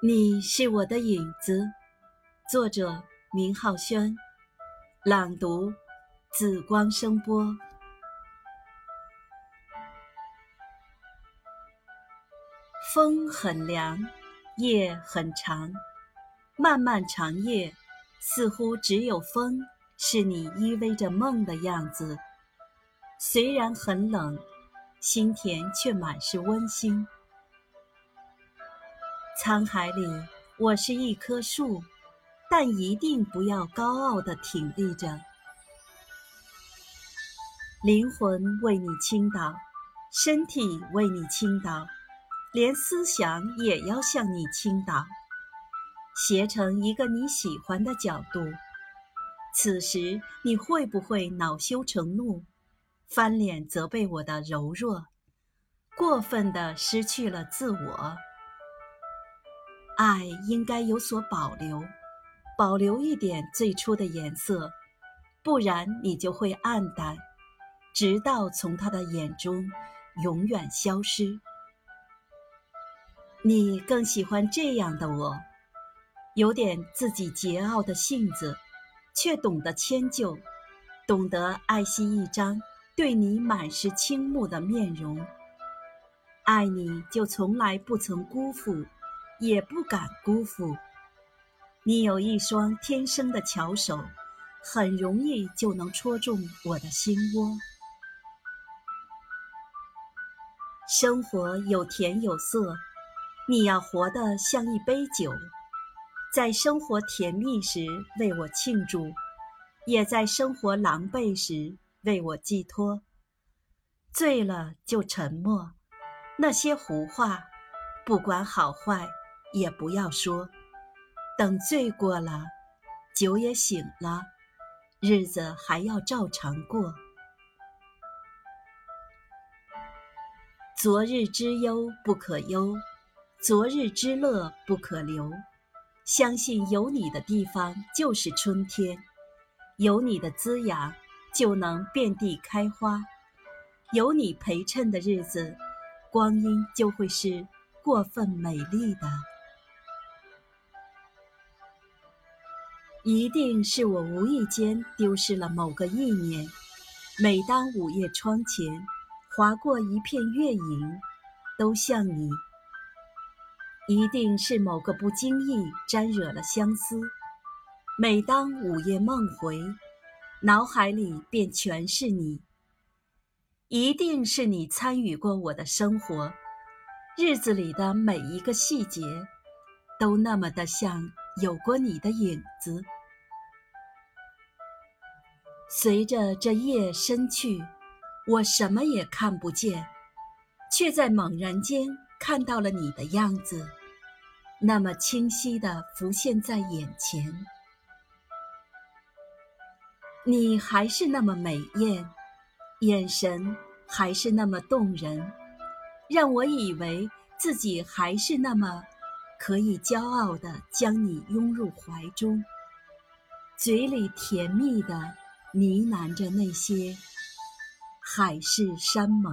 你是我的影子，作者明浩轩，朗读紫光声波。风很凉，夜很长，漫漫长夜，似乎只有风是你依偎着梦的样子。虽然很冷，心田却满是温馨。沧海里，我是一棵树，但一定不要高傲地挺立着。灵魂为你倾倒，身体为你倾倒，连思想也要向你倾倒，斜成一个你喜欢的角度。此时，你会不会恼羞成怒，翻脸责备我的柔弱，过分地失去了自我？爱应该有所保留，保留一点最初的颜色，不然你就会暗淡，直到从他的眼中永远消失。你更喜欢这样的我，有点自己桀骜的性子，却懂得迁就，懂得爱惜一张对你满是倾慕的面容。爱你就从来不曾辜负。也不敢辜负你，有一双天生的巧手，很容易就能戳中我的心窝。生活有甜有涩，你要活得像一杯酒，在生活甜蜜时为我庆祝，也在生活狼狈时为我寄托。醉了就沉默，那些胡话，不管好坏。也不要说，等醉过了，酒也醒了，日子还要照常过。昨日之忧不可忧，昨日之乐不可留。相信有你的地方就是春天，有你的滋养就能遍地开花，有你陪衬的日子，光阴就会是过分美丽的。一定是我无意间丢失了某个意念。每当午夜窗前划过一片月影，都像你。一定是某个不经意沾惹了相思。每当午夜梦回，脑海里便全是你。一定是你参与过我的生活，日子里的每一个细节，都那么的像有过你的影子。随着这夜深去，我什么也看不见，却在猛然间看到了你的样子，那么清晰地浮现在眼前。你还是那么美艳，眼神还是那么动人，让我以为自己还是那么可以骄傲地将你拥入怀中，嘴里甜蜜地。呢喃着那些海誓山盟。